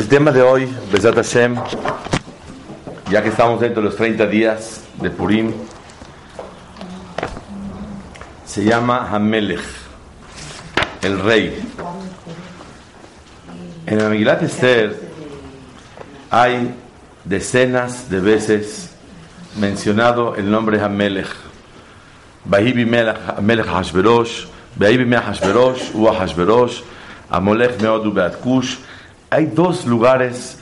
El tema de hoy, Besat Hashem, ya que estamos dentro de los 30 días de Purim, se llama Hamelech, el rey. En la Esther hay decenas de veces mencionado el nombre Hamelech. Bahibi Melech Hashverosh, Bahibi Melech Hashverosh, Ua Hashverosh, Amolech Meodu Beatkush. Hay dos lugares,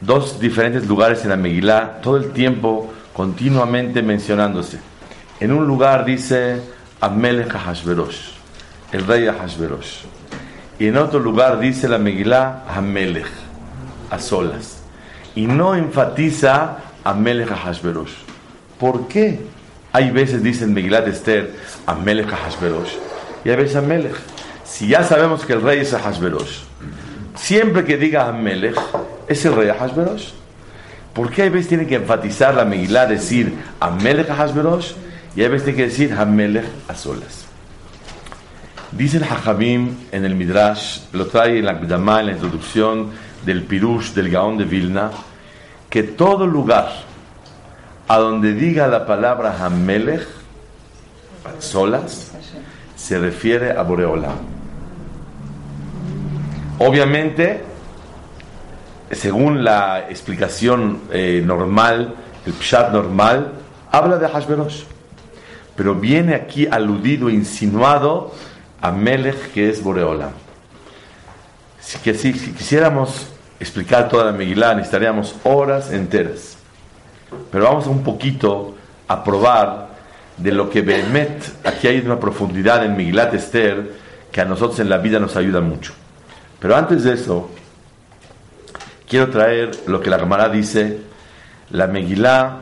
dos diferentes lugares en la Megilá, todo el tiempo, continuamente mencionándose. En un lugar dice Amelech Hashverosh, el rey Hashverosh. Y en otro lugar dice la Megilá Amelech, a solas. Y no enfatiza Amelech Hashverosh. ¿Por qué? Hay veces dicen Megilat Esther Amelech Hashverosh y hay veces Amelech. Si ya sabemos que el rey es Hashverosh, siempre que diga Amelech, es el rey Hashverosh. ¿Por qué hay veces tiene que enfatizar la Megilá, decir Amelech Hashverosh y hay veces tiene que decir Amelech a solas? Dice el Hajabim en el Midrash, lo trae en la Gdamá, en la introducción del Pirush del Gaón de Vilna, que todo lugar a donde diga la palabra Hamelech, solas, se refiere a Boreolam. Obviamente, según la explicación eh, normal, el Pshat normal, habla de Hashverosh. Pero viene aquí aludido, insinuado a Melech, que es si, si quisiéramos explicar toda la Megilá, necesitaríamos horas enteras. Pero vamos un poquito a probar de lo que Behemet, aquí hay una profundidad en Megilat Esther que a nosotros en la vida nos ayuda mucho. Pero antes de eso, quiero traer lo que la Gemara dice, la Megilá,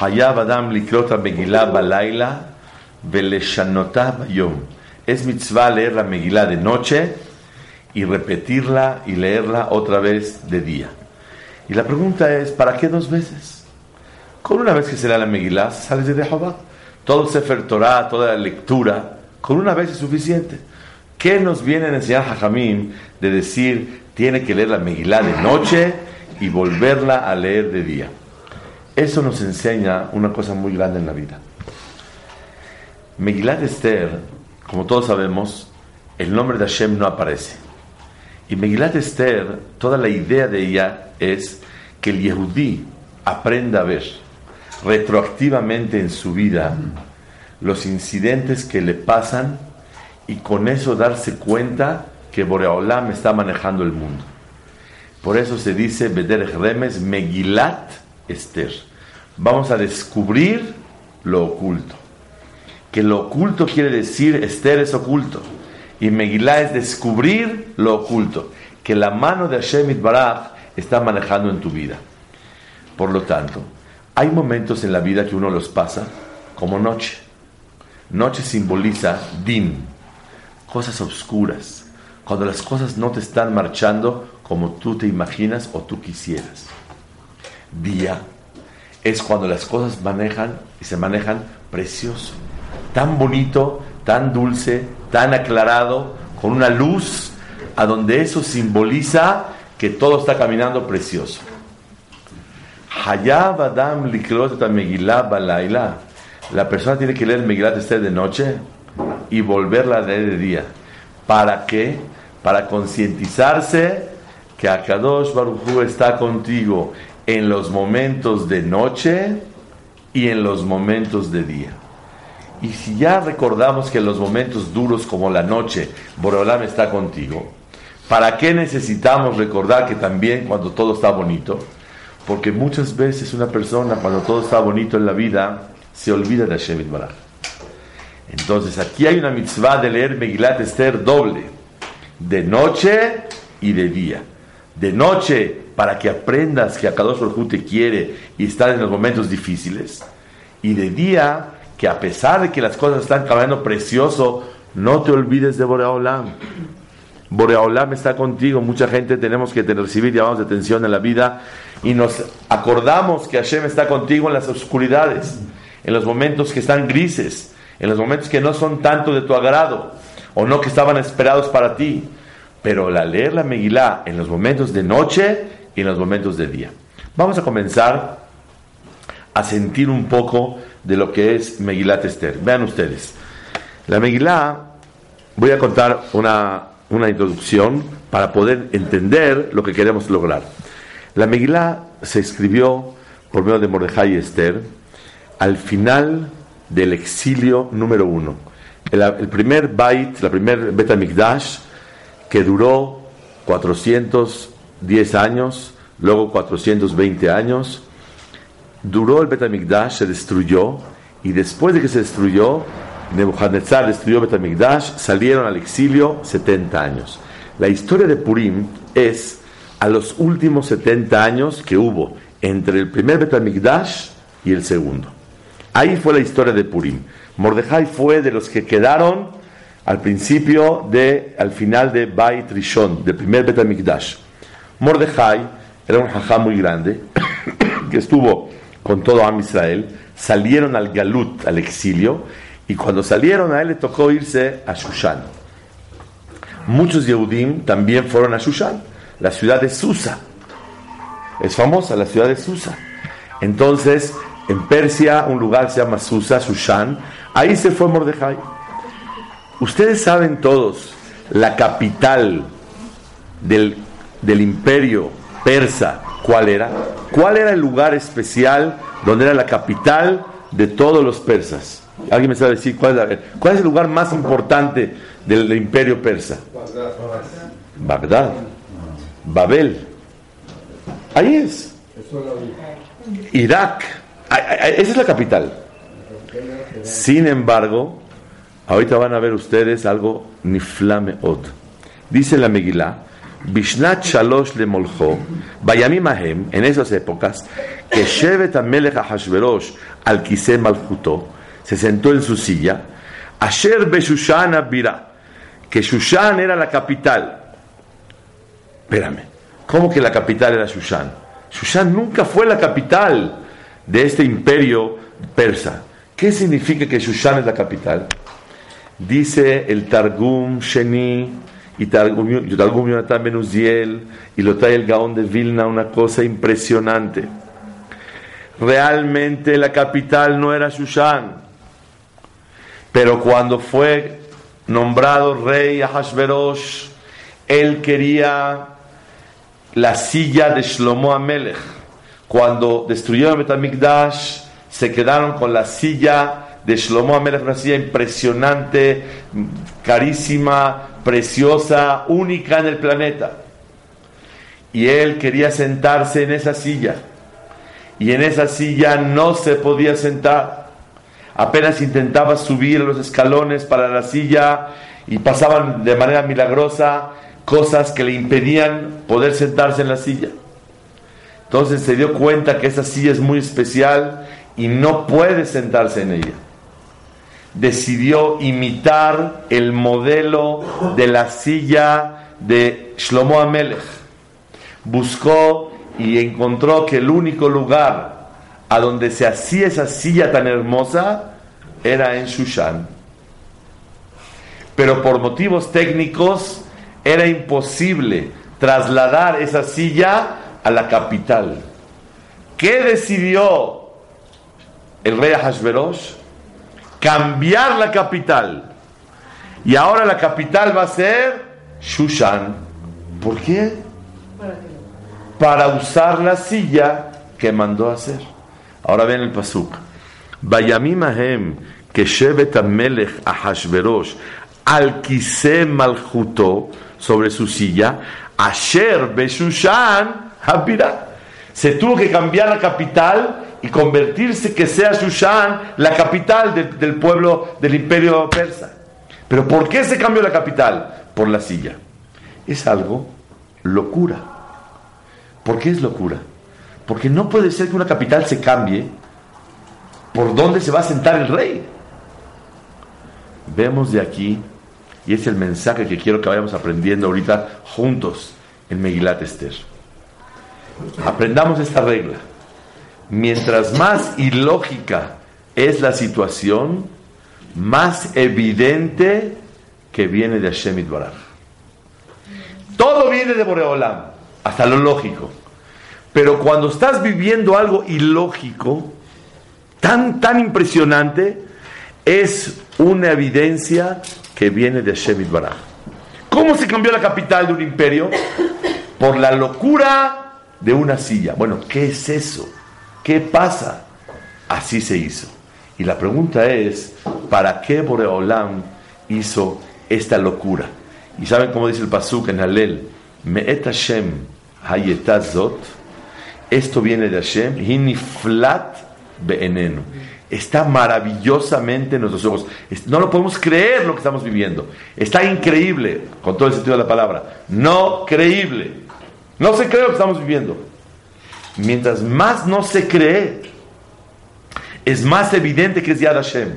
Hayab Adam likrota Megilá balaila veleshanotah bayom. Es mitzvah leer la Megilá de noche y repetirla y leerla otra vez de día. Y la pregunta es, ¿para qué dos veces? Con una vez que se lea la Megilá, sales de Jehová. Todo Sefer Torah, toda la lectura, con una vez es suficiente. ¿Qué nos viene a enseñar Jajamín de decir, tiene que leer la Megilá de noche y volverla a leer de día? Eso nos enseña una cosa muy grande en la vida. Megilá de Esther, como todos sabemos, el nombre de Hashem no aparece. Y Megilat Esther, toda la idea de ella es que el Yehudí aprenda a ver retroactivamente en su vida los incidentes que le pasan y con eso darse cuenta que Boreolam está manejando el mundo. Por eso se dice Bederech Remes Megilat Esther. Vamos a descubrir lo oculto. Que lo oculto quiere decir Esther es oculto. Y Megilá es descubrir lo oculto, que la mano de Hashem Baraj está manejando en tu vida. Por lo tanto, hay momentos en la vida que uno los pasa como noche. Noche simboliza din, cosas oscuras, cuando las cosas no te están marchando como tú te imaginas o tú quisieras. Día es cuando las cosas manejan y se manejan precioso, tan bonito, tan dulce, tan aclarado, con una luz, a donde eso simboliza que todo está caminando precioso. La persona tiene que leer Megilat Esther de noche y volverla a leer de día. ¿Para qué? Para concientizarse que Akadosh Baruj está contigo en los momentos de noche y en los momentos de día. Y si ya recordamos que en los momentos duros como la noche, Boreolam está contigo, ¿para qué necesitamos recordar que también cuando todo está bonito? Porque muchas veces una persona cuando todo está bonito en la vida se olvida de Hashem Baraj. Entonces aquí hay una mitzvah de leer Megilat Esther doble, de noche y de día. De noche, para que aprendas que Akadosh Baruj te quiere y estar en los momentos difíciles. Y de día, que a pesar de que las cosas están cambiando precioso, no te olvides de Boreolam. Boreolam está contigo. Mucha gente tenemos que recibir llamados de atención en la vida y nos acordamos que Hashem está contigo en las oscuridades, en los momentos que están grises, en los momentos que no son tanto de tu agrado o no que estaban esperados para ti. Pero la leer la Megilá en los momentos de noche y en los momentos de día. Vamos a comenzar a sentir un poco de lo que es Megilat Esther. Vean ustedes. La Megilá, voy a contar una, una introducción para poder entender lo que queremos lograr. La Megilá se escribió por medio de Mordejai y Esther al final del exilio número uno. El, primer Bait, la primer Betamikdash, que duró 410 años, luego 420 años, duró el Betamikdash, se destruyó, y después de que se destruyó, Nebuchadnezzar destruyó Betamikdash, salieron al exilio 70 años. La historia de Purim es a los últimos 70 años que hubo entre el primer Betamikdash y el segundo. Ahí fue la historia de Purim. Mordejai fue de los que quedaron al principio de, al final de Bait Rishon, del primer Betamikdash. Mordejai era un jajá muy grande que estuvo con todo Am Israel, salieron al Galut, al exilio, y cuando salieron a él le tocó irse a Shushan. Muchos Yehudim también fueron a Shushan, la ciudad de Susa. Es famosa la ciudad de Susa. Entonces, en Persia, un lugar se llama Susa, Shushan, ahí se fue Mordejai. Ustedes saben todos, la capital del, del imperio persa, ¿cuál era? ¿Cuál era el lugar especial donde era la capital de todos los persas? ¿Alguien me sabe decir cuál es, cuál es el lugar más importante del, imperio persa? Bagdad. Babel. Ahí es. Irak. Esa es la capital. Sin embargo, ahorita van a ver ustedes algo niflame od. Dice la Megillah, Bishnat Shalosh le Molcho, Bayamim Ahem, en esas épocas, que Shevet Amelech Hashverosh al Kisem Malchuto, se sentó en su silla, Asher Beshushan Abira, que Shushan era la capital. Espérame, ¿cómo que la capital era Shushan? Shushan nunca fue la capital de este imperio persa. ¿Qué significa que Shushan es la capital? Dice el Targum Sheni y Targum, Targum Yonatan Benuziel y lo trae el Gaón de Vilna, una cosa impresionante. Realmente la capital no era Shushan, pero cuando fue nombrado rey Ahashverosh, él quería la silla de Shlomo Amelech. Cuando destruyeron Betamikdash, se quedaron con la silla de Shlomo Amelech, una silla impresionante, carísima, preciosa, única en el planeta. Y él quería sentarse en esa silla. Y en esa silla no se podía sentar apenas intentaba subir los escalones para la silla y pasaban de manera milagrosa cosas que le impedían poder sentarse en la silla. Entonces se dio cuenta que esa silla es muy especial y no puede sentarse en ella. Decidió imitar el modelo de la silla de Shlomo Amelech. Buscó y encontró que el único lugar a donde se hacía esa silla tan hermosa era en Shushan. Pero por motivos técnicos era imposible trasladar esa silla a la capital. ¿Qué decidió el rey Ahashverosh? Cambiar la capital. Y ahora la capital va a ser Shushan. ¿Por qué? Para usar la silla que mandó hacer. Ahora ven el pasuk. Vayamim ahem que shevet melech Ahashverosh al malchuto sobre su silla, asher beshushan Se tuvo que cambiar la capital y convertirse que sea Shushan la capital del pueblo del imperio persa. Pero ¿por qué se cambió la capital? Por la silla. Es algo locura. ¿Por qué es locura? Porque no puede ser que una capital se cambie por dónde se va a sentar el rey. Vemos de aquí, y es el mensaje que quiero que vayamos aprendiendo ahorita juntos en Megilat Esther. Aprendamos esta regla. Mientras más ilógica es la situación, más evidente que viene de Hashem Baraj. Todo viene de Boreolam, hasta lo lógico. Pero cuando estás viviendo algo ilógico, tan, tan impresionante, es una evidencia que viene de Hashem Baraj. ¿Cómo se cambió la capital de un imperio? Por la locura de una silla. Bueno, ¿qué es eso? ¿Qué pasa? Así se hizo. Y la pregunta es, ¿para qué Boreolam hizo esta locura? Y saben cómo dice el Pasuk en Halel, Me'et Hashem hayetazot, esto viene de Hashem, hiniflat be'enenu. Está maravillosamente en nuestros ojos. No lo podemos creer lo que estamos viviendo. Está increíble, con todo el sentido de la palabra. No creíble. No se cree lo que estamos viviendo. Mientras más no se cree, es más evidente que es Yad Hashem.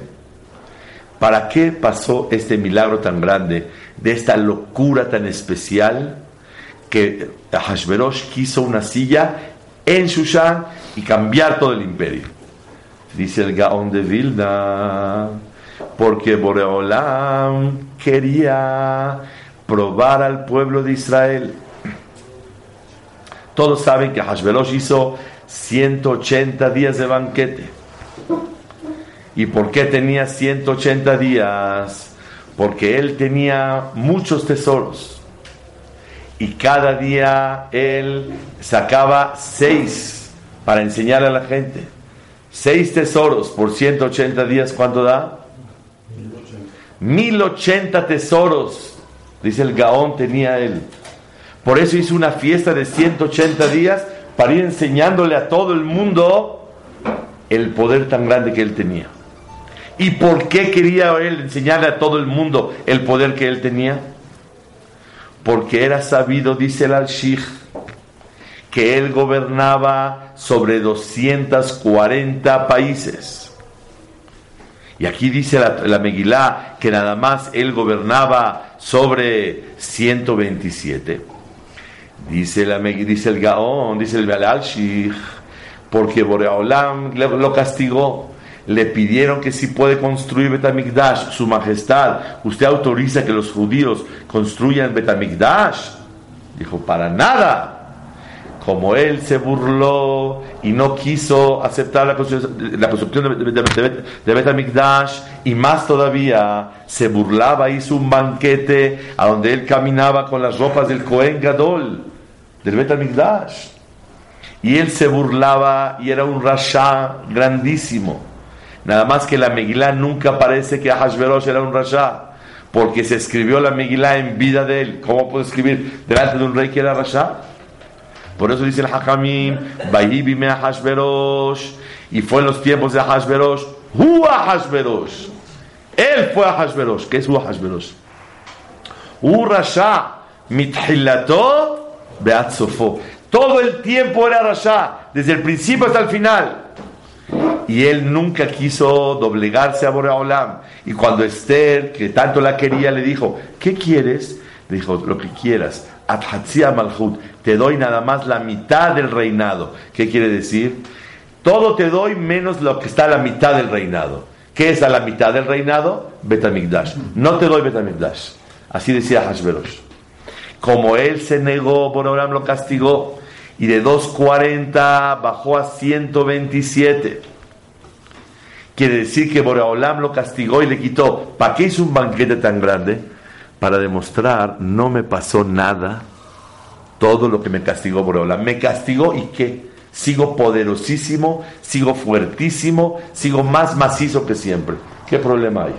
¿Para qué pasó este milagro tan grande, de esta locura tan especial, que Hashverosh quiso una silla en Shushan y cambiar todo el imperio? Dice el Gaon de Vilna, porque Boreolam quería probar al pueblo de Israel. Todos saben que Hashverosh hizo 180 días de banquete. ¿Y por qué tenía 180 días? Porque él tenía muchos tesoros. Y cada día él sacaba seis para enseñar a la gente. Seis tesoros por 180 días, ¿cuánto da? 1080 tesoros, dice el Gaón, tenía él. Por eso hizo una fiesta de 180 días para ir enseñándole a todo el mundo el poder tan grande que él tenía. ¿Y por qué quería él enseñarle a todo el mundo el poder que él tenía? Porque era sabido, dice el al-Shikh, que él gobernaba sobre 240 países. Y aquí dice la, la Megilá que nada más él gobernaba sobre 127. Dice, la, dice el Gaón, dice el al-Shikh, porque Boreolam lo castigó le pidieron que si puede construir Betamigdash, su majestad, usted autoriza que los judíos construyan Betamigdash. Dijo, para nada. Como él se burló y no quiso aceptar la construcción de, Betamigdash, y más todavía se burlaba, hizo un banquete a donde él caminaba con las ropas del Cohen Gadol, del Betamigdash. Y él se burlaba y era un rasha grandísimo. Nada más que la Megilá nunca parece que Ahashverosh era un rasha, porque se escribió la Megilá en vida de él. ¿Cómo puede escribir delante de un rey que era rasha? Por eso dice el Hakamim, y fue en los tiempos de Ahashverosh, Hu Ahashverosh. Él fue Ahashverosh. ¿Qué es Hu Ahashverosh? Hu rasha, mithilato beatzofo. Todo el tiempo era rasha, desde el principio hasta el final y él nunca quiso doblegarse a Boreolam. Y cuando Esther, que tanto la quería, le dijo, ¿qué quieres? Le dijo, lo que quieras. Athatzia Malhut, te doy nada más la mitad del reinado. ¿Qué quiere decir? Todo te doy menos lo que está a la mitad del reinado. ¿Qué es a la mitad del reinado? Betamigdash. No te doy Betamigdash. Así decía Hashverosh. Como él se negó, Boreolam lo castigó. Y de 240 bajó a 127 Quiere decir que Boreolam lo castigó y le quitó. ¿Para qué hizo un banquete tan grande? Para demostrar, no me pasó nada, todo lo que me castigó Boreolam. Me castigó y qué? Sigo poderosísimo, sigo fuertísimo, sigo más macizo que siempre. ¿Qué problema hay?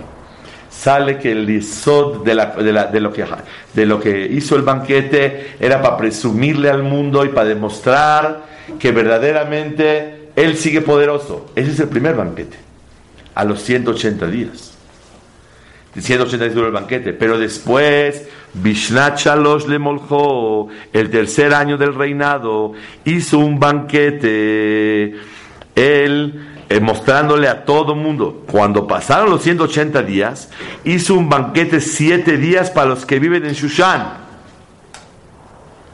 Sale que el isod de, lo que, de lo que hizo el banquete era para presumirle al mundo y para demostrar que verdaderamente él sigue poderoso. Ese es el primer banquete a los 180 días. 180 días duró el banquete, pero después, Bishnat le moljó, el tercer año del reinado, hizo un banquete, él eh, mostrándole a todo mundo, cuando pasaron los 180 días, hizo un banquete siete días para los que viven en Shushan.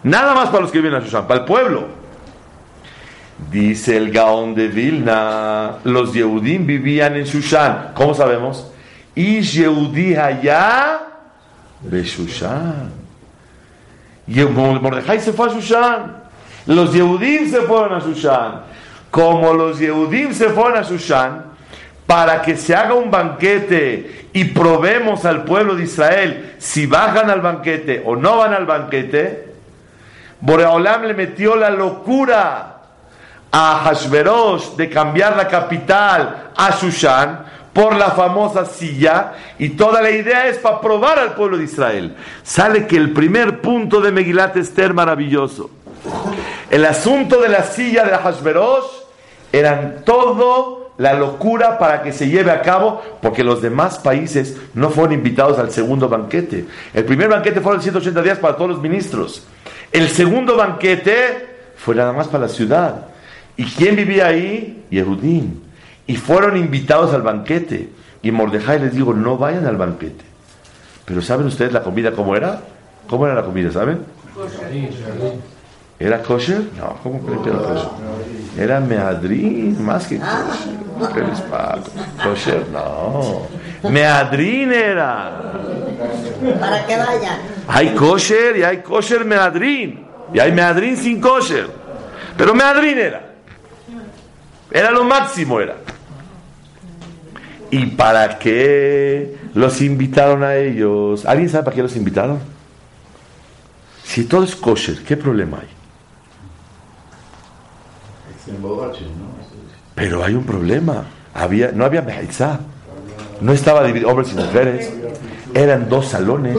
Nada más para los que viven en Shushan, para el pueblo. Dice el Gaón de Vilna, los Yehudim vivían en Shushan. ¿Cómo sabemos? Y Yehudí allá de Shushan. Mordejai se fue a Shushan. Los Yehudim se fueron a Shushan. Como los Yehudim se fueron a Shushan, para que se haga un banquete y probemos al pueblo de Israel si bajan al banquete o no van al banquete, Boreolam le metió la locura a Hashverosh de cambiar la capital a Shushan por la famosa silla y toda la idea es para probar al pueblo de Israel. Sale que el primer punto de Megilat Esther maravilloso. El asunto de la silla de Hashverosh eran todo la locura para que se lleve a cabo, porque los demás países no fueron invitados al segundo banquete. El primer banquete fueron 180 días para todos los ministros. El segundo banquete fue nada más para la ciudad. ¿Y quién vivía ahí? Yehudim. Y fueron invitados al banquete. Y Mordejai les dijo, no vayan al banquete. Pero ¿saben ustedes la comida cómo era? ¿Cómo era la comida, saben? ¿Era kosher? No, ¿cómo creen que era kosher? Era meadrín, más que kosher. Kosher, no. Meadrín era. Para que vayan. Hay kosher y hay kosher meadrín. Y hay meadrín sin kosher. Pero meadrín era. Era lo máximo, era. ¿Y para qué los invitaron a ellos? ¿Alguien sabe para qué los invitaron? Si todo es kosher, ¿qué problema hay? Pero hay un problema. Había, no había mejizá. No estaba dividido hombres y mujeres. Eran dos salones.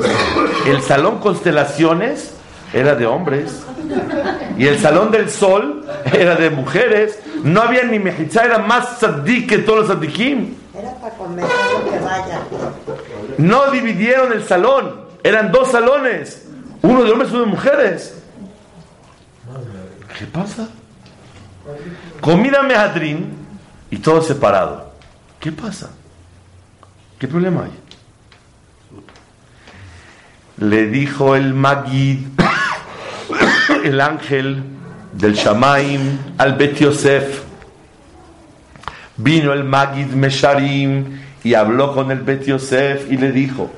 El salón constelaciones era de hombres. Y el salón del sol era de mujeres. No había ni mejizá, era más saddik que todos los sadikim. Era para que vaya. No dividieron el salón, eran dos salones, uno de hombres y uno de mujeres. ¿Qué pasa? Comida mehadrin y todo separado. ¿Qué pasa? ¿Qué problema hay? Le dijo el Magid, el ángel, del Shamaim al Bet Yosef. Vino el Magid Mesharim y habló con el Bet Yosef y le dijo: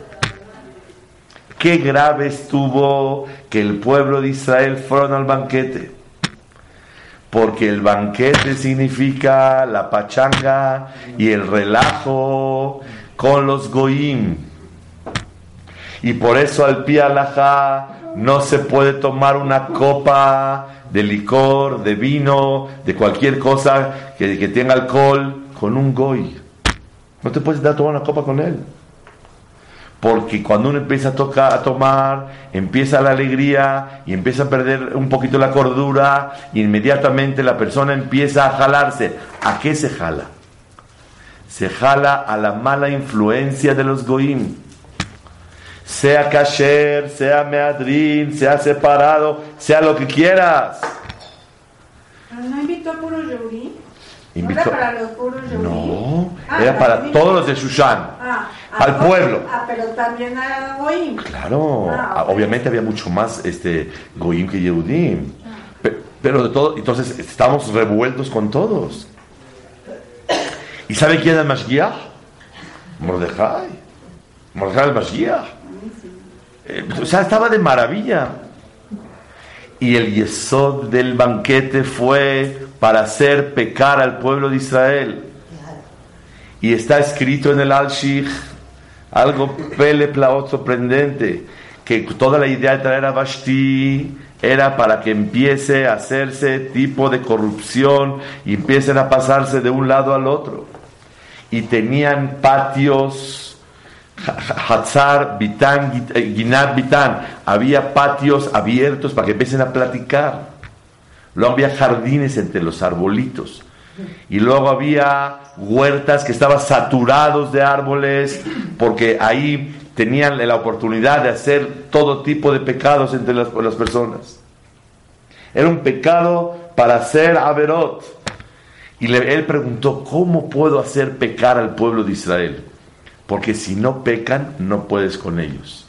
Qué grave estuvo que el pueblo de Israel fueron al banquete. Porque el banquete significa la pachanga y el relajo con los goim. Y por eso al pie no se puede tomar una copa de licor, de vino, de cualquier cosa que, que tenga alcohol con un goy. No te puedes dar tomar una copa con él. Porque cuando uno empieza a, tocar, a tomar, empieza la alegría y empieza a perder un poquito la cordura, inmediatamente la persona empieza a jalarse. ¿A qué se jala? Se jala a la mala influencia de los goim sea kasher, sea meadrin, sea separado, sea lo que quieras. ¿No a? Invitó... ¿No era para los puros? No, Ah, era para también. todos los de Shushan, Ah, al ah, pueblo. Ah, pero también a Goim. Claro, Ah, obviamente había mucho más este Goyim que Yehudim. Pe- Pero de todo, entonces estamos revueltos con todos. ¿Y sabe quién es el Mashgiach? Mordejai. Mordejai el Mashgiach. Eh, o sea, estaba de maravilla. Y el yesod del banquete fue para hacer pecar al pueblo de Israel. Y está escrito en el Al-Shich algo pele plaot sorprendente, que toda la idea de traer a Vashti era para que empiece a hacerse tipo de corrupción y empiecen a pasarse de un lado al otro. Y tenían patios, Hatzar, Bitán, Git- eh, Bitán, había patios abiertos para que empiecen a platicar. Luego había jardines entre los arbolitos. Y luego había huertas que estaban saturados de árboles, porque ahí tenían la oportunidad de hacer todo tipo de pecados entre las, personas. Era un pecado para hacer averot. Y le- él preguntó, ¿cómo puedo hacer pecar al pueblo de Israel? Porque si no pecan, no puedes con ellos.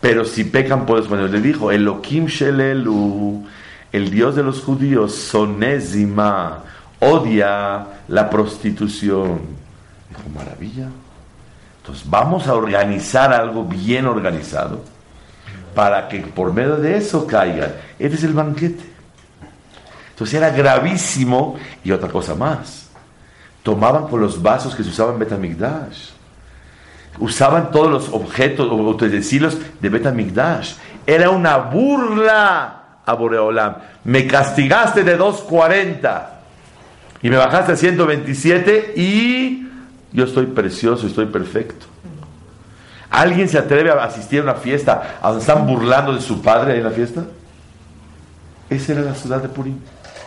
Pero si pecan, puedes con ellos. Le dijo, Elohim Shelelu, el Dios de los judíos, Sonésima, odia la prostitución. Dijo, maravilla. Entonces vamos a organizar algo bien organizado para que por medio de eso caigan. Este es el banquete. Entonces era gravísimo y otra cosa más. Tomaban con los vasos que se usaban en Betamigdash. Usaban todos los objetos o utensilios de Betamigdash. Era una burla a Boreolam. Me castigaste de 240 y me bajaste a 127 y yo estoy precioso, estoy perfecto. ¿Alguien se atreve a asistir a una fiesta a donde están burlando de su padre ahí en la fiesta? Esa era la ciudad de Purim.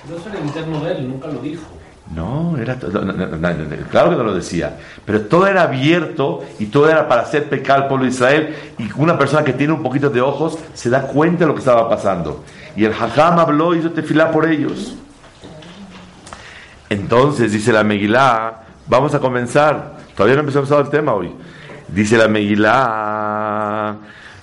No el interno de él, nunca lo dijo. No, era no, claro que no lo decía, pero todo era abierto y todo era para hacer pecar al pueblo de Israel y una persona que tiene un poquito de ojos se da cuenta de lo que estaba pasando. Y el Hajam habló y hizo tefilá por ellos. Entonces, dice la Megilá, vamos a comenzar. Todavía no empezamos el tema hoy. Dice la Megilá,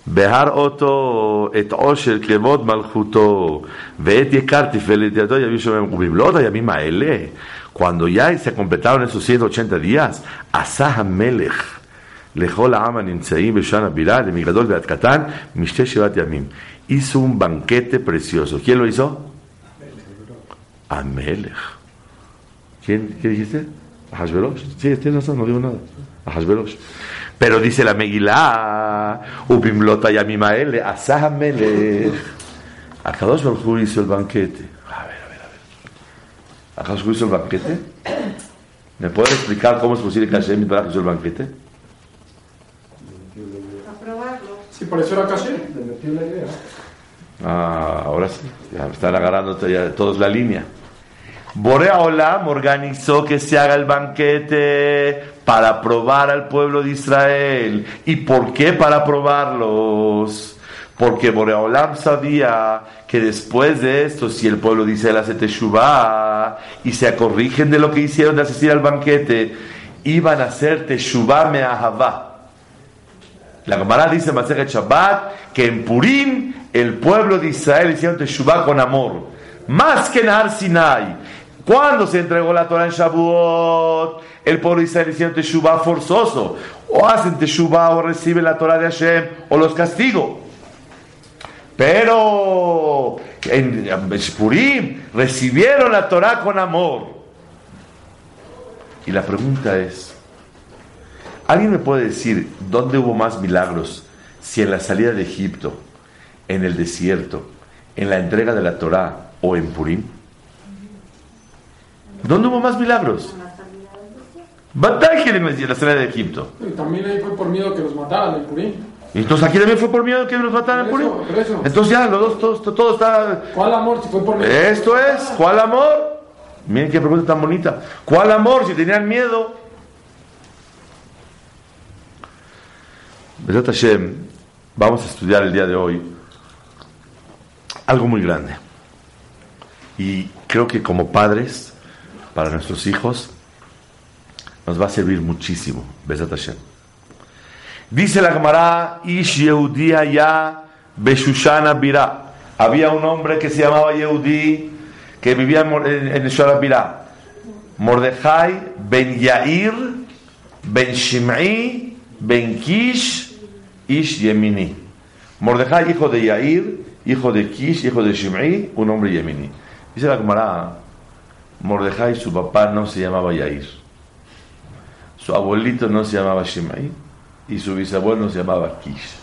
Behar oto et osher klevot malchuto, veet yekar tifelet yado yavim shomem ubiblot hayamim haele. Cuando ya se completaron esos 180 días, Asah melech לכל העם הנמצאים בשן הבירה, למגדול ועד קטן, משתי שבעת ימים. hizo un banquete precioso. ¿Quién lo hizo? Amelech. ¿Quién, ¿Qué dijiste? Ahasverosh. Sí, tienes razón, no digo nada. Ahasverosh. Pero dice la Megilá, Ubimlota Yamimaele, Asah Amelech. Akadosh Baruj hizo el banquete. A ver, a ver, a ver. ¿Akadosh hizo el banquete? ¿Me puede explicar cómo es posible que Hashem hizo el banquete? A probarlo. Sí, por eso era caché. Le metió la idea. Ah, ahora sí, ya me están agarrando todos la línea. Borea Olam organizó que se haga el banquete para probar al pueblo de Israel. ¿Y por qué para probarlos? Porque Borea Olam sabía que después de esto, si el pueblo de Israel hace teshuvah y se corrigen de lo que hicieron de asistir al banquete, iban a hacer teshuvah me'ahavah. La Gemara dice en Shabbat que en Purim el pueblo de Israel hicieron Teshuvah con amor, más que en Har Sinai. Cuando se entregó la Torah en Shavuot, el pueblo de Israel hicieron Teshuvah forzoso, o hacen Teshuvah o reciben la Torah de Hashem, o los castigo. Pero en Purim recibieron la Torah con amor. Y la pregunta es, ¿Alguien me puede decir dónde hubo más milagros? Si en la salida de Egipto, en el desierto, en la entrega de la Torá o en Purim. ¿Dónde hubo más milagros? Batalla en la salida de Egipto. Y también ahí fue por miedo que los mataran en Purim. Y Entonces aquí también fue por miedo que nos mataran en Por Purim. eso, por eso. Entonces ya, los dos, todo, todo está... ¿Cuál amor si fue por miedo? Esto es, ¿cuál amor? Miren qué pregunta tan bonita. ¿Cuál amor si tenían miedo? Hashem, vamos a estudiar el día de hoy algo muy grande. Y creo que como padres, para nuestros hijos, nos va a servir muchísimo. Hashem. Dice la Gemara, Ish Yehudi ya Beshushana Birá. Había un hombre que se llamaba Yehudi que vivía en, Shushana Birá. Mordejai ben Yair ben Shim'i ben Kish Ish Yemini. Mordejai, hijo de Yair, hijo de Kish, hijo de Shim'i, un hombre Yemini. Dice la Gemara, Mordejai, su papá no se llamaba Yair. Su abuelito no se llamaba Shimei y su bisabuelo se llamaba Kish.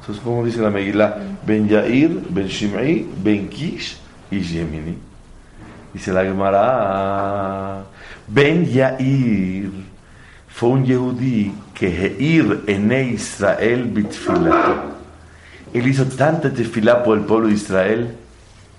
Entonces, ¿cómo dice la Megilá? Ben Yair, Ben Shimei, Ben Kish y Yemini. Dice la Gemara, Ben Yair fue un Yehudí que Heir en Israel bitfilato. Él hizo tanta tefilá por el pueblo de Israel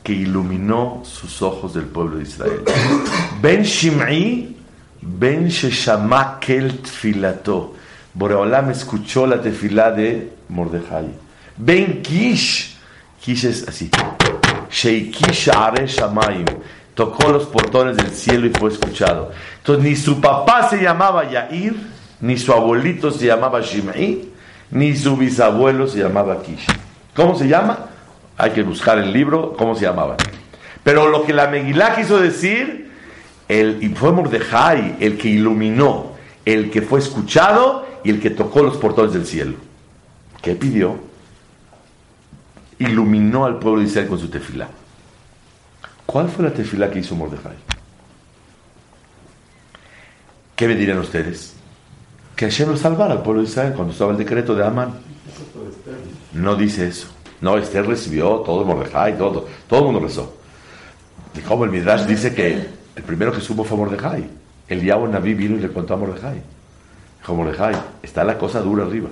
que iluminó sus ojos del pueblo de Israel. Ben Shim'i, Ben Sheshama Kel Tfilato. Boreolam escuchó la tefilá de Mordejai. Ben Kish, Kish es así. Sheikish Are Shamayim. Tocó los portones del cielo y fue escuchado. Entonces, ni su papá se llamaba Yair, ni su abuelito se llamaba Shimei, ni su bisabuelo se llamaba Kish. ¿Cómo se llama? Hay que buscar el libro, cómo se llamaba. Pero lo que la Megilá quiso decir, el, y fue Mordejai el que iluminó, el que fue escuchado y el que tocó los portones del cielo. ¿Qué pidió? Iluminó al pueblo de Israel con su tefilá. ¿Cuál fue la tefilá que hizo Mordejai? ¿Qué me dirían ustedes? Que Hashem lo salvara al pueblo de Israel cuando estaba el decreto de Amán. No dice eso. No, Esther recibió todo Mordejai, todo. Todo el mundo rezó. Y como el Midrash dice que el primero que supo fue Mordejai. El diablo Naví vino y le contó a Mordejai. Dijo Mordejai, está la cosa dura arriba.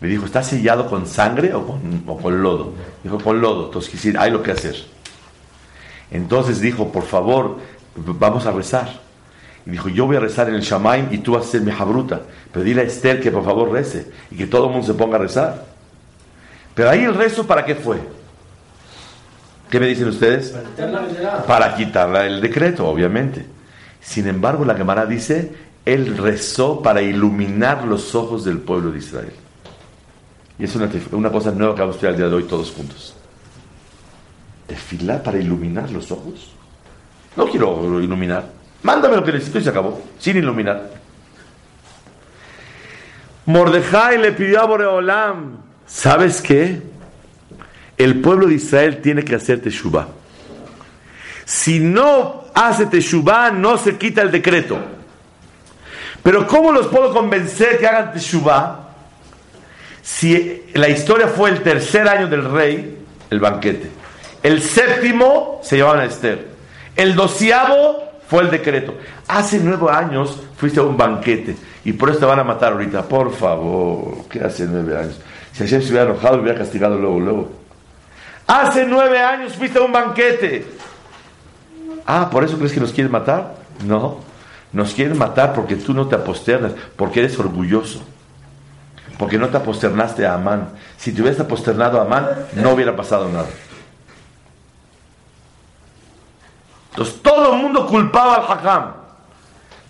Le dijo, ¿está sellado con sangre o con, o con lodo? Dijo, con lodo. Entonces, hay lo que hacer. Entonces dijo, por favor, vamos a rezar. Y dijo, yo voy a rezar en el Shamaim y tú vas a ser mi jabruta. Pero dile a Esther que por favor rece y que todo el mundo se ponga a rezar. Pero ahí el rezo, ¿para qué fue? ¿Qué me dicen ustedes? Para quitarla el decreto, obviamente. Sin embargo, la Gemara dice, él rezó para iluminar los ojos del pueblo de Israel. Y es una, una cosa nueva que vamos a estudiar el día de hoy todos juntos. ¿Desfilar para iluminar los ojos? No quiero iluminar. Mándame lo que necesito y se acabó, sin iluminar. Mordejai le pidió a Boreolam, ¿sabes qué? El pueblo de Israel tiene que hacer teshuvah. Si no hace teshuvah, no se quita el decreto. Pero ¿cómo los puedo convencer que hagan teshuvah? Si la historia fue el tercer año del rey, el banquete. El séptimo se llamaban a Esther. El doceavo fue el decreto. Hace nueve años fuiste a un banquete y por eso te van a matar ahorita. Por favor, ¿qué hace nueve años? Si Hashem se hubiera enojado, lo hubiera castigado luego, luego. Hace nueve años fuiste a un banquete. Ah, ¿por eso crees que nos quieren matar? No. Nos quieren matar porque tú no te aposternas, porque eres orgulloso. Porque no te aposternaste a Amán. Si te hubieras aposternado a Amán, no hubiera pasado nada. Entonces todo el mundo culpaba al Hakam.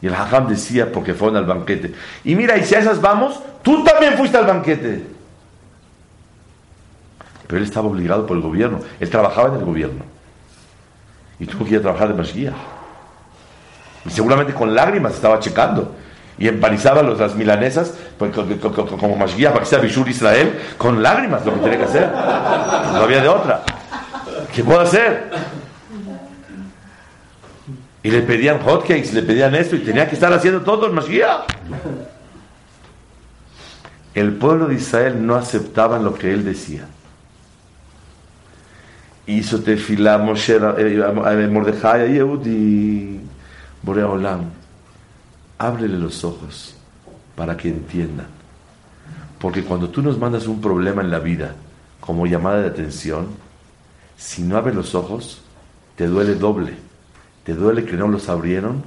Y el Hakam decía porque fueron al banquete. Y mira, y si a esas vamos, tú también fuiste al banquete. Pero él estaba obligado por el gobierno. Él trabajaba en el gobierno. Y tuvo que ir a trabajar de Masguía. Y seguramente con lágrimas estaba checando. Y empanizaba los, las milanesas pues, como Masguía para que sea Bishur Israel con lágrimas, lo que tenía que hacer. No había de otra. ¿Qué puedo hacer? Y le pedían hotcakes, le pedían esto y tenía que estar haciendo todo el Mashiach. El pueblo de Israel no aceptaba lo que él decía. Hizo tefilá Moshe, Mordejai, a Yehudi, Borea Olam. Ábrele los ojos para que entiendan. Porque cuando tú nos mandas un problema en la vida como llamada de atención, si no abres los ojos, te duele doble ¿Te duele que no los abrieron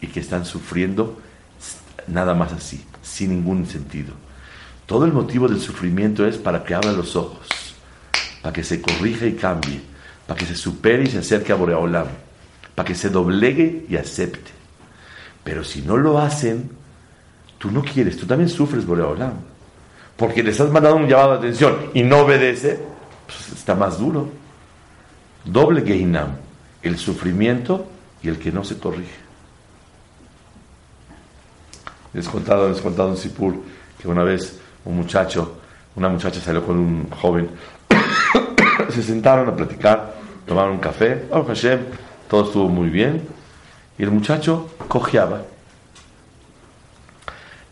y que están sufriendo nada más así, sin ningún sentido? Todo el motivo del sufrimiento es para que abra los ojos, para que se corrija y cambie, para que se supere y se acerque a Boreolam, para que se doblegue y acepte. Pero si no lo hacen, tú no quieres, tú también sufres Boreolam. Porque les has mandado un llamado de atención y no obedece, pues está más duro. Doble Gehinam el sufrimiento y el que no se corrige. Les contado, les contado en Sipur que una vez un muchacho, una muchacha salió con un joven, se sentaron a platicar, tomaron un café, oh Hashem, todo estuvo muy bien, y el muchacho cojeaba.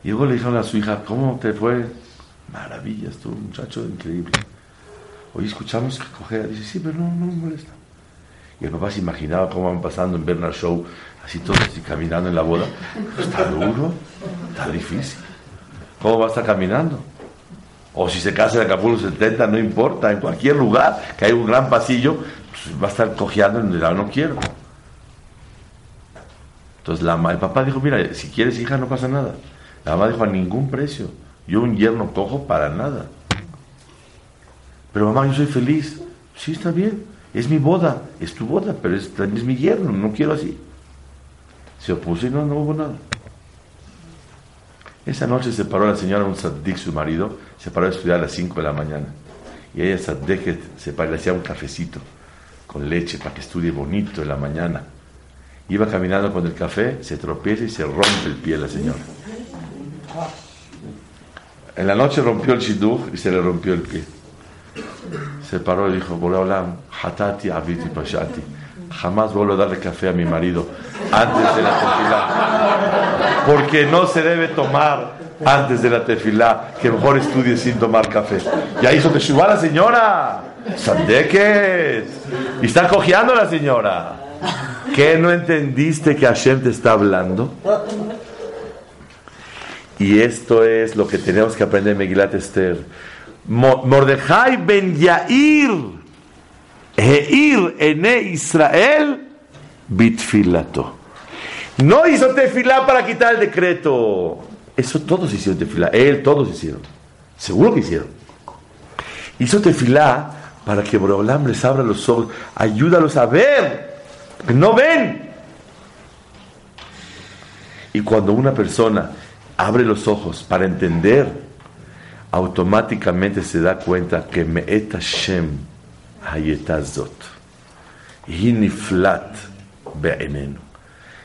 Y luego le dijeron a su hija, ¿cómo te fue? Maravilla, estuvo un muchacho increíble. Hoy escuchamos que cojea, dice, sí, pero no, no me molesta. Y el papá se imaginaba cómo van pasando en Bernard Show, así todos así caminando en la boda. Está duro, está difícil. ¿Cómo va a estar caminando? O si se casa de Acapulco 70, no importa, en cualquier lugar que hay un gran pasillo, pues, va a estar cojeando en el no quiero. Entonces la, el papá dijo, mira, si quieres hija no pasa nada. La mamá dijo, a ningún precio. Yo un yerno cojo para nada. Pero mamá, yo soy feliz. Sí, está bien. Es mi boda. Es tu boda, pero es, también es mi yerno. No quiero así. Se opuso y no, no hubo nada. Esa noche se paró la señora, un saddik, su marido, se paró a estudiar a las 5 de la mañana. Y ella, saddik, se paró, le hacía un cafecito con leche para que estudie bonito en la mañana. Iba caminando con el café, se tropieza y se rompe el pie la señora. En la noche rompió el shidduch y se le rompió el pie. Se paró y dijo, Boreolam, hatati aviti pashati. Jamás vuelvo a darle café a mi marido antes de la tefilá. Porque no se debe tomar antes de la tefilá, que mejor estudie sin tomar café. Ya hizo teshuvá la señora. Sandeket. Y está cojeando la señora. ¿Qué no entendiste que Hashem te está hablando? Y esto es lo que tenemos que aprender en Megilat Esther. Mo- Mordejai ben Yair, Heir ene Israel, bitfilato. No hizo tefilá para quitar el decreto. Eso todos hicieron tefilá. Él, todos hicieron. Seguro que hicieron. Hizo tefilá para que Boreolam les abra los ojos. Ayúdalos a ver. Que no ven. Y cuando una persona abre los ojos para entender, automáticamente se da cuenta que Me'et Hashem Hayetazot. Hi niflat be'enenu.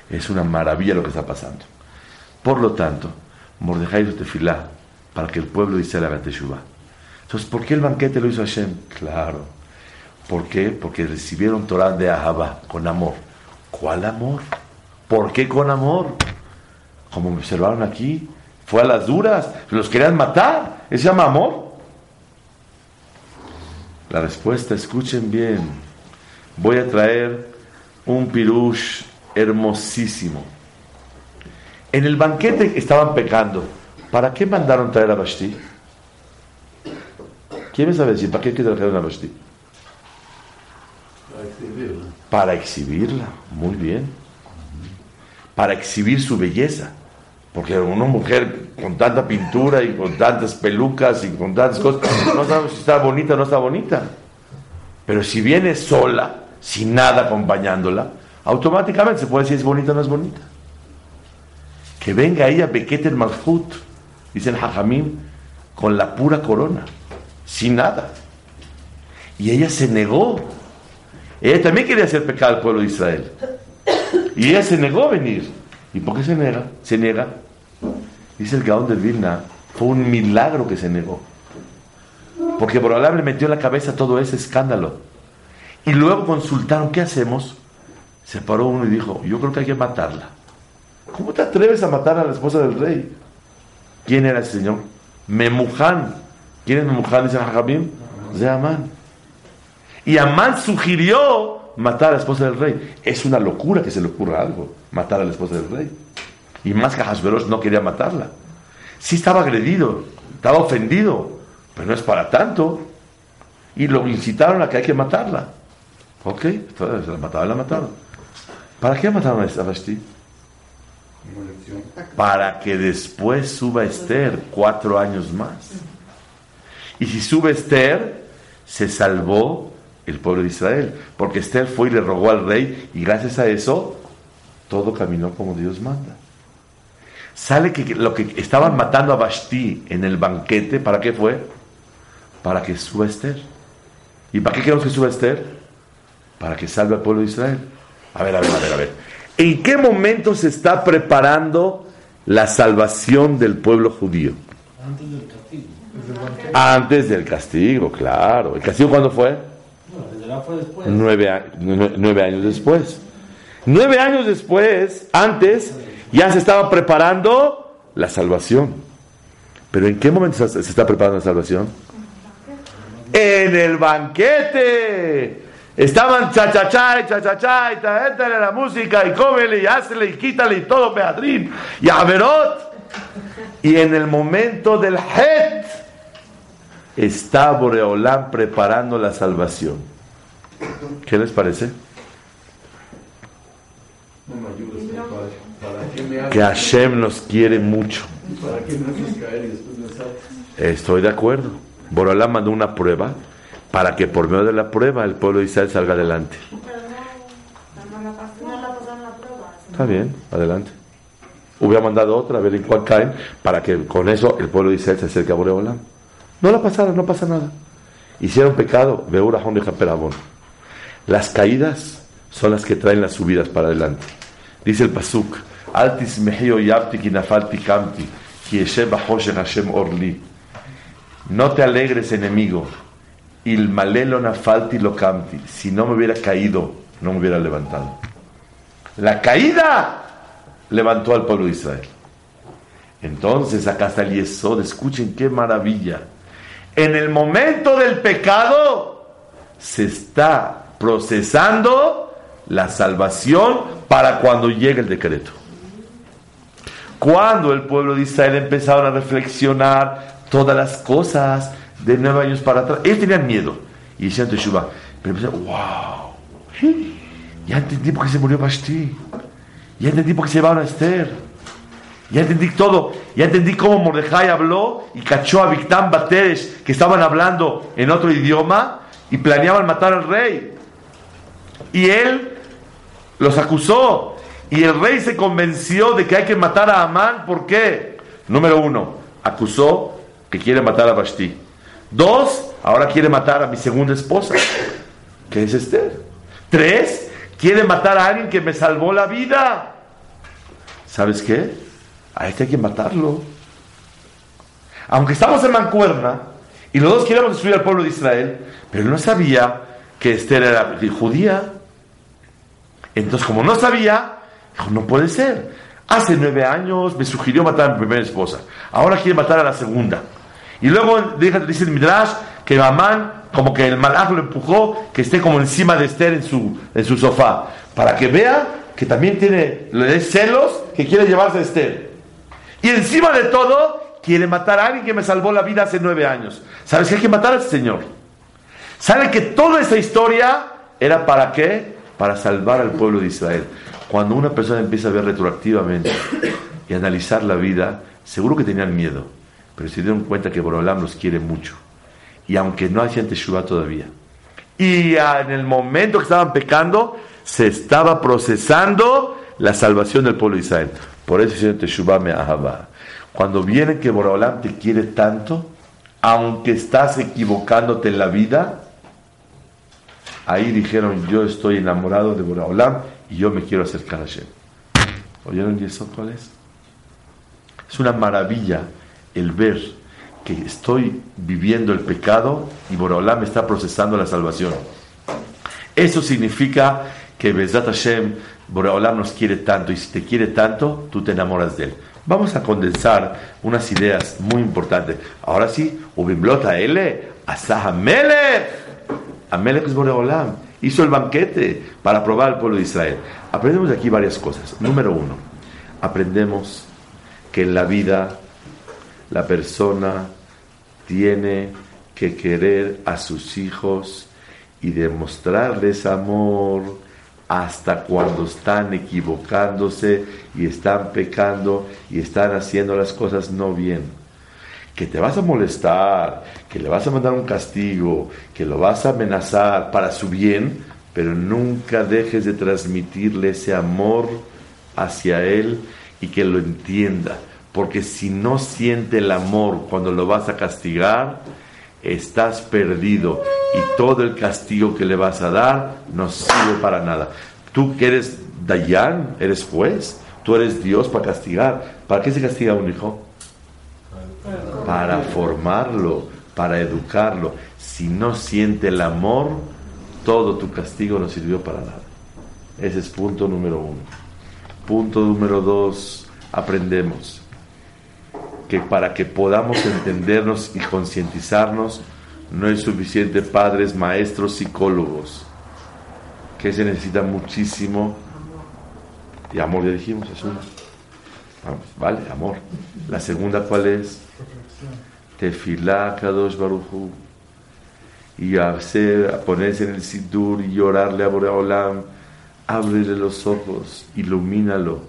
Es una maravilla lo que está pasando. Por lo tanto, Mordejai hizo tefilá para que el pueblo de Israel haga teshuvah. Entonces, ¿por qué el banquete lo hizo Hashem? Claro. ¿Por qué? Porque recibieron Torah de Ahabá, con amor. ¿Cuál amor? ¿Por qué con amor? Como observaron aquí, fue a las duras, los querían matar. ¿Eso se llama amor? La respuesta, escuchen bien. Voy a traer un pirush hermosísimo. En el banquete estaban pecando. ¿Para qué mandaron traer a Bashti? ¿Quién me sabe decir para qué trajeron a Bashti? Para exhibirla, muy bien. Para exhibir su belleza. Porque una mujer con tanta pintura y con tantas pelucas y con tantas cosas, no sabemos si está bonita o no está bonita. Pero si viene sola, sin nada acompañándola, automáticamente se puede decir es bonita o no es bonita. Que venga ella, Beketer Malhut, dicen Jajamim, con la pura corona, sin nada. Y ella se negó. Ella también quería hacer pecado al pueblo de Israel. Y ella se negó a venir. ¿Y por qué se niega? Se niega. Dice el Gaón de Vilna, fue un milagro que se negó. Porque Borolam le metió en la cabeza todo ese escándalo. Y luego consultaron, ¿qué hacemos? Se paró uno y dijo, yo creo que hay que matarla. ¿Cómo te atreves a matar a la esposa del rey? ¿Quién era ese señor? Memuján. ¿Quién es Memuján? Dice Jajamim. De Amán. Y Amán sugirió matar a la esposa del rey. Es una locura que se le ocurra algo, matar a la esposa del rey. Y más que Hashverosh no quería matarla. Sí estaba agredido, estaba ofendido, pero no es para tanto. Y lo incitaron a que hay que matarla. Ok, entonces la mataron, la mataron. ¿Para qué mataron a Vashti? Para que después suba Esther cuatro años más. Y si sube Esther, se salvó el pueblo de Israel. Porque Esther fue y le rogó al rey y gracias a eso todo caminó como Dios manda. Sale que lo que estaban matando a Vashti en el banquete, ¿para qué fue? Para que suba Esther. ¿Y para qué queremos que suba Esther? Para que salve al pueblo de Israel. A ver, a ver, a ver, a ver. ¿En qué momento se está preparando la salvación del pueblo judío? Antes del castigo. Antes del castigo, claro. ¿El castigo cuándo fue? No, fue después. Nueve años después. Nueve años después, antes, ya se estaba preparando la salvación. Pero ¿en qué momento se está preparando la salvación? En el banquete. Estaban cha-cha-cha y cha-cha-cha y la música y cómele y hazle y quítale y todo, Beadrín y Averot. Y en el momento del Het está Boreolán preparando la salvación. ¿Qué les parece? No me ayudes, compadre. ¿Para qué me haces, Que Hashem nos quiere mucho. ¿Para qué me haces caer y? Estoy de acuerdo. Borolá mandó una prueba para que por medio de la prueba el pueblo de Israel salga adelante. Está bien, adelante. Hubiera mandado otra, a ver en cuál caen, para que con eso el pueblo de Israel se acerque a Boreolam. No la pasaron, no pasa nada. Hicieron pecado, Beura Hon de Japerabón. Las caídas son las que traen las subidas para adelante. Dice el Pasuk, No te alegres, enemigo. Il malelo nafalti lo. Si no me hubiera caído, no me hubiera levantado. La caída levantó al pueblo de Israel. Entonces, acá está el Yesod. Escuchen qué maravilla. En el momento del pecado se está procesando la salvación para cuando llegue el decreto. Cuando el pueblo de Israel empezaron a reflexionar todas las cosas de nueve años para atrás, ellos tenían miedo y decían Teshuvah, pero empezaron, wow, ya entendí por qué se murió Basti, ya entendí por qué se llevaron a Esther, ya entendí todo, ya entendí cómo Mordejai habló y cachó a Victán Bateres que estaban hablando en otro idioma y planeaban matar al rey. Y él los acusó. Y el rey se convenció de que hay que matar a Amán. ¿Por qué? Número uno, acusó que quiere matar a Basti. Dos, ahora quiere matar a mi segunda esposa, que es Esther. Tres, quiere matar a alguien que me salvó la vida. ¿Sabes qué? A este hay que matarlo. Aunque estamos en Mancuerna y los dos queremos destruir al pueblo de Israel, pero no sabía que Esther era judía. Entonces, como no sabía, dijo, no puede ser. Hace nueve años me sugirió matar a mi primera esposa. Ahora quiere matar a la segunda. Y luego dice el Midrash que Amán, como que el malaj lo empujó, que esté como encima de Esther en su, en su sofá. Para que vea que también tiene celos que quiere llevarse a Esther. Y encima de todo, quiere matar a alguien que me salvó la vida hace nueve años. ¿Sabes que hay que matar a ese señor? ¿Sabe que toda esa historia era para qué? Para salvar al pueblo de Israel. Cuando una persona empieza a ver retroactivamente y analizar la vida, seguro que tenían miedo, pero se dieron cuenta que Borolam los quiere mucho. Y aunque no hacían Teshuvah todavía. Y en el momento que estaban pecando, se estaba procesando la salvación del pueblo de Israel. Por eso dice Teshuvah me ahaba. Cuando viene que Borolam te quiere tanto, aunque estás equivocándote en la vida, ahí dijeron, yo estoy enamorado de Borolam y yo me quiero acercar a Hashem. ¿Oyeron y eso cuál es? Es una maravilla el ver que estoy viviendo el pecado y Borolam me está procesando la salvación. Eso significa que Bezat Hashem, Boreolam nos quiere tanto y si te quiere tanto, tú te enamoras de él. Vamos a condensar unas ideas muy importantes. Ahora sí, Ubimblota L, Asah Amelech. Amelech es Boreolam. Hizo el banquete para probar al pueblo de Israel. Aprendemos de aquí varias cosas. Número uno, aprendemos que en la vida la persona tiene que querer a sus hijos y demostrarles amor hasta cuando están equivocándose y están pecando y están haciendo las cosas no bien. Que te vas a molestar, que le vas a mandar un castigo, que lo vas a amenazar para su bien, pero nunca dejes de transmitirle ese amor hacia él y que lo entienda. Porque si no siente el amor cuando lo vas a castigar, estás perdido y todo el castigo que le vas a dar no sirve para nada. Tú que eres Dayan, eres juez, tú eres Dios para castigar. ¿Para qué se castiga a un hijo? Para formarlo, para educarlo. Si no siente el amor, todo tu castigo no sirvió para nada. Ese es punto número uno. Punto número dos, aprendemos que para que podamos entendernos y concientizarnos, no es suficiente padres, maestros, psicólogos, que se necesita muchísimo. Y amor, ya dijimos, es uno. Vale, amor. La segunda, ¿cuál es? Tefilá Kadosh Baruchu. y hacer, ponerse en el sidur y llorarle a Boreolam, ábrele los ojos, ilumínalo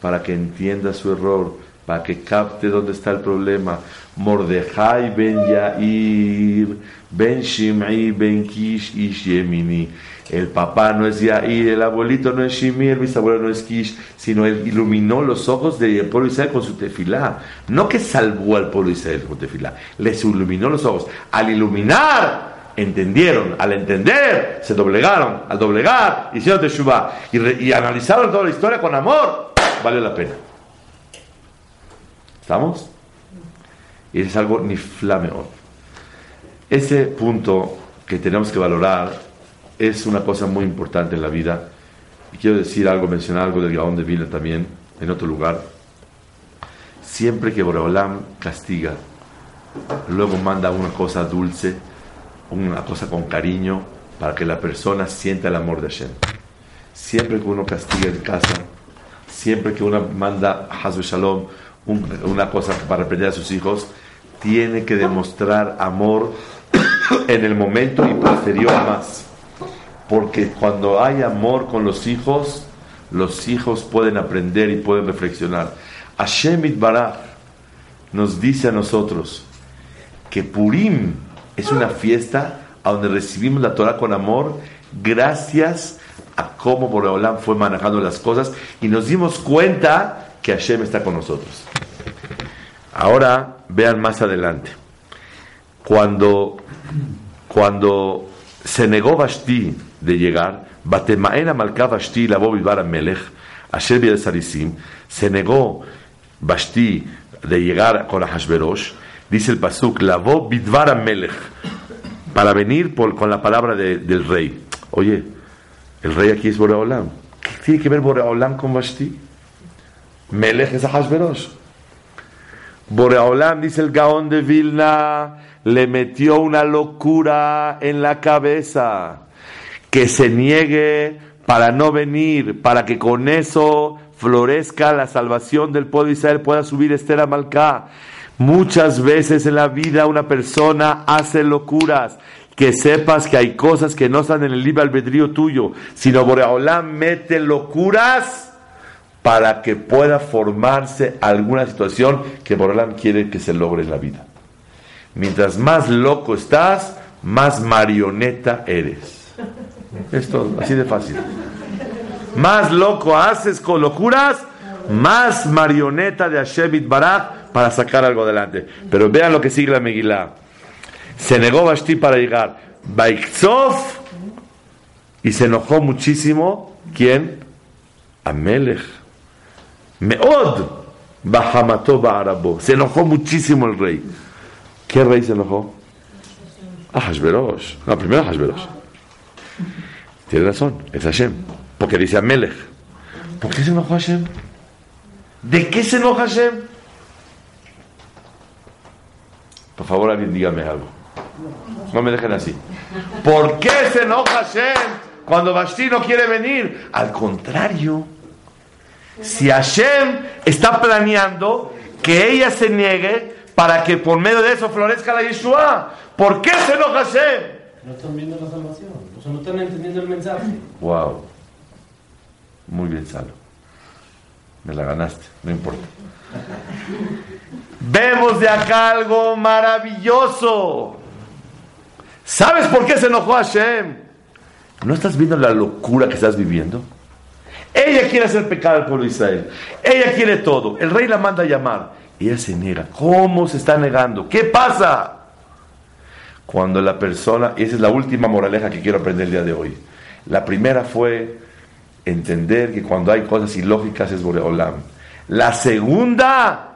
para que entienda su error, para que capte dónde está el problema. Mordejai ben Yair, ben Shimei, ben Kish, Ish Yemini. El papá no es Yair, el abuelito no es Shimi, el bisabuelo no es Kish, sino él iluminó los ojos del pueblo de Israel con su tefilá. No que salvó al pueblo de Israel con tefilá, les iluminó los ojos. Al iluminar, entendieron. Al entender, se doblegaron. Al doblegar, hicieron teshuvah. Y, y analizaron toda la historia con amor. Vale la pena. ¿Estamos? Y es algo ni flameón. Ese punto que tenemos que valorar es una cosa muy importante en la vida. Y quiero decir algo, mencionar algo del Gaón de Vilna también, en otro lugar. Siempre que Boreolam castiga, luego manda una cosa dulce, una cosa con cariño, para que la persona sienta el amor de Hashem. Siempre que uno castiga en casa, siempre que uno manda a Hazbe Shalom un- una cosa para aprender a sus hijos, tiene que demostrar amor en el momento y posterior más. Porque cuando hay amor con los hijos, los hijos pueden aprender y pueden reflexionar. Hashem Itbaraj nos dice a nosotros que Purim es una fiesta a donde recibimos la Torah con amor gracias a cómo Boreolam fue manejando las cosas y nos dimos cuenta que Hashem está con nosotros. Ahora vean más adelante. Cuando, cuando se negó Vashti de llegar, Batemaena Malka Vashti la Bidbar Melech, Asher Sarisim, se negó Vashti de llegar con Hashverosh, dice el Pasuk, la Bidvar Melech, para venir con la palabra de- del rey. Oye, el rey aquí es Boreolam. ¿Qué tiene que ver Boreolam con Vashti? Melech es a Hashverosh. Boreolam, dice el Gaón de Vilna, le metió una locura en la cabeza. Que se niegue para no venir, para que con eso florezca la salvación del pueblo de Israel, pueda subir Esther a Malcá. Muchas veces en la vida una persona hace locuras. Que sepas que hay cosas que no están en el libre albedrío tuyo, sino Boreolam mete locuras para que pueda formarse alguna situación que Boreolam quiere que se logre en la vida. Mientras más loco estás, más marioneta eres. Es todo, así de fácil. Más loco haces con locuras, más marioneta de Hashem Barak para sacar algo adelante. Pero vean lo que sigue la Megilá. Se negó Vashti para llegar. Baikzov y se enojó muchísimo. ¿Quién? Amelech. Meod Bahamató Ba'arabo. Se enojó muchísimo el rey. ¿Qué rey se enojó? Ah, Hashverosh. No, primero Hashverosh. Tiene razón, es Hashem. Porque dice Amelech. ¿Por qué se enojó Hashem? ¿De qué se enoja Hashem? Por favor, alguien dígame algo. No me dejen así. ¿Por qué se enoja Hashem cuando Vashti no quiere venir? Al contrario. Si Hashem está planeando que ella se niegue para que por medio de eso florezca la Yeshua, ¿por qué se enoja Hashem? No están viendo la salvación. O sea, no están entendiendo el mensaje. Wow. Muy bien, Salo. Me la ganaste, no importa. Vemos de acá algo maravilloso. ¿Sabes por qué se enojó Hashem? ¿No estás viendo la locura que estás viviendo? Ella quiere hacer pecado al pueblo de Israel. Ella quiere todo. El rey la manda a llamar. Ella se niega. ¿Cómo se está negando? ¿Qué pasa? Cuando la persona, y esa es la última moraleja que quiero aprender el día de hoy. La primera fue entender que cuando hay cosas ilógicas es Boreolam. La segunda,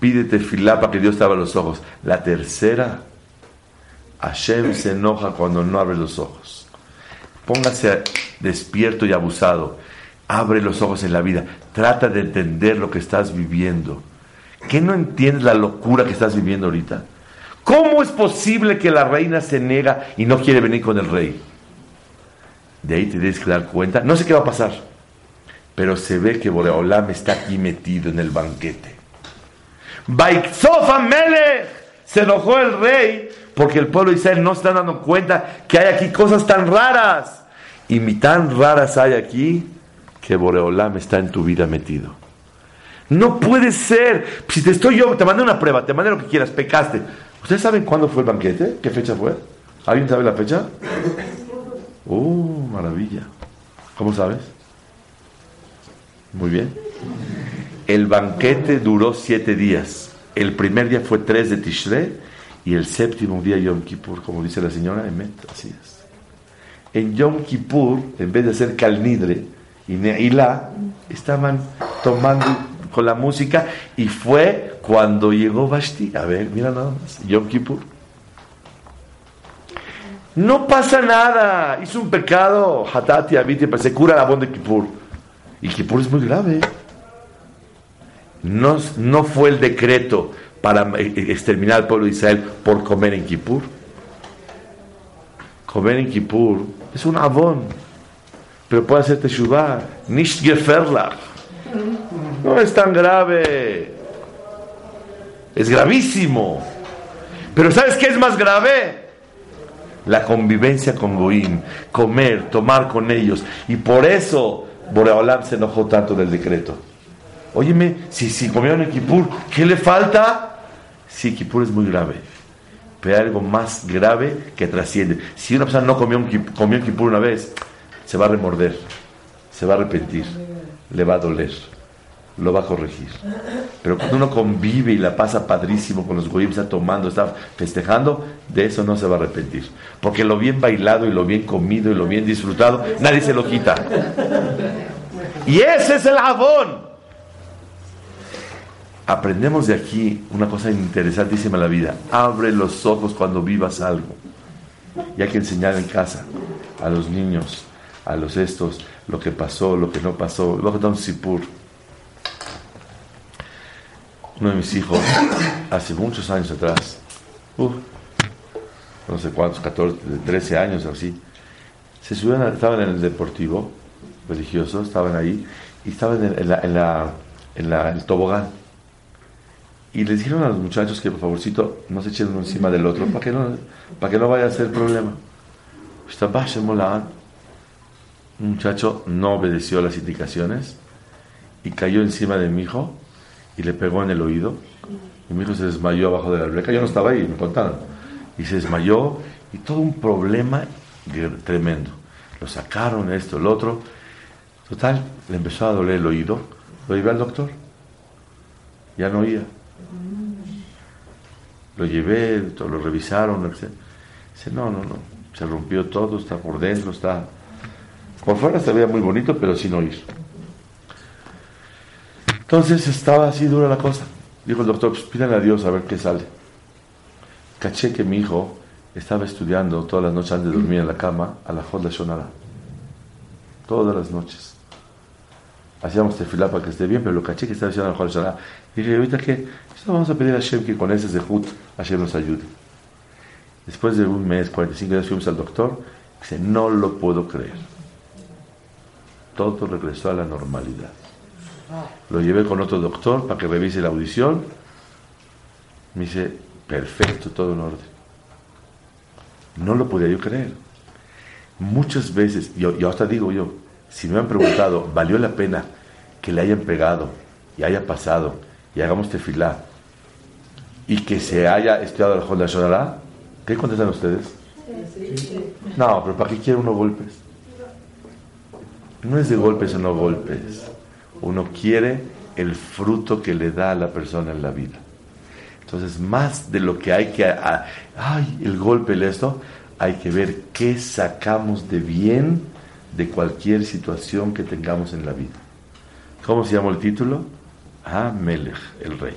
pídete filá para que Dios te abra los ojos. La tercera, Hashem se enoja cuando no abre los ojos. Póngase despierto y abusado. Abre los ojos en la vida. Trata de entender lo que estás viviendo. ¿Qué no entiendes la locura que estás viviendo ahorita? ¿Cómo es posible que la reina se niega y no quiere venir con el rey? De ahí te tienes que dar cuenta. No sé qué va a pasar, pero se ve que Boreolam está aquí metido en el banquete. Baikzof Amelech se enojó el rey Porque el pueblo de Israel no se está dando cuenta que hay aquí cosas tan raras. Y tan raras hay aquí que Boreolam está en tu vida metido. No puede ser. Si te estoy yo, te mandé una prueba, te mandé lo que quieras, pecaste. ¿Ustedes saben cuándo fue el banquete? ¿Qué fecha fue? ¿Alguien sabe la fecha? ¡Uh, maravilla! ¿Cómo sabes? Muy bien. El banquete duró siete días. El primer día fue 3 de Tishrei y el séptimo día Yom Kippur, como dice la señora Emet, así es. En Yom Kippur, en vez de hacer calnidre y neilá, estaban tomando con la música y fue cuando llegó Vashti. A ver, mira nada más, Yom Kippur. No pasa nada, hizo un pecado, Hatati, Abiti, se cura la de Kippur. Y Kippur es muy grave. No, no fue el decreto para eh, exterminar al pueblo de Israel por comer en Kippur. Comer en Kippur es un avón, pero puede hacerte teshuvah. Nicht. No es tan grave. Es gravísimo. Pero ¿sabes qué es más grave? La convivencia con Goim, comer, tomar con ellos. Y por eso Boreolam se enojó tanto del decreto. Óyeme, si, si comieron en Kippur, ¿qué le falta? Sí, Kippur es muy grave. Pero hay algo más grave que trasciende. Si una persona no comió, un, comió en Kippur una vez, se va a remorder, se va a arrepentir, le va a doler, lo va a corregir. Pero cuando uno convive y la pasa padrísimo con los goyim, está tomando, está festejando, de eso no se va a arrepentir. Porque lo bien bailado y lo bien comido y lo bien disfrutado, nadie se lo quita. Y ese es el jabón. Aprendemos de aquí una cosa interesantísima en la vida. Abre los ojos cuando vivas algo. Y hay que enseñar en casa a los niños, a los estos, lo que pasó, lo que no pasó. Luego da un sipur. Uno de mis hijos, hace muchos años atrás, no sé cuántos, 14, 13 años así, se subieron, estaban en el deportivo religioso, estaban ahí, y estaban en, la, en, la, en la, el tobogán y les dijeron a los muchachos que por favorcito no se echen uno encima del otro para que no, para que no vaya a ser problema. Un muchacho no obedeció las indicaciones y cayó encima de mi hijo y le pegó en el oído. Y mi hijo se desmayó abajo de la alberca. Yo no estaba ahí, me contaron. Y se desmayó y todo un problema tremendo. Lo sacaron, esto, el otro. Total, le empezó a doler el oído. Lo llevé al doctor. Ya no oía. Lo llevé, lo revisaron, etc. Dice, no, no, no, se rompió todo, está por dentro, está... Por fuera se veía muy bonito, pero sin oír. Entonces estaba así dura la cosa. Dijo el doctor, pues pídanle a Dios a ver qué sale. Caché que mi hijo estaba estudiando todas las noches antes de dormir en la cama a la Jodla Shonara. Todas las noches. Hacíamos tefilá para que esté bien, pero lo caché que estaba estudiando a la Jodla Shonara. Dije, ahorita que vamos a pedir a Hashem que con ese zehut Hashem nos ayude. Después de un mes, 45 días, fuimos al doctor. Dice, no lo puedo creer. Todo regresó a la normalidad. Lo llevé con otro doctor para que revise la audición. Me dice, perfecto, todo en orden. No lo podía yo creer. Muchas veces, yo, yo hasta digo yo, si me han preguntado, ¿valió la pena que le hayan pegado y haya pasado y hagamos tefilá y que se haya estudiado el Honda Shonara, ¿qué contestan ustedes? No, pero ¿para qué quiere uno golpes? No es de golpes o no golpes. Uno quiere el fruto que le da a la persona en la vida. Entonces, más de lo que hay que... ay, el golpe, el esto, hay que ver qué sacamos de bien de cualquier situación que tengamos en la vida. ¿Cómo se llama el título? Ah, el rey.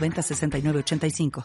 906985.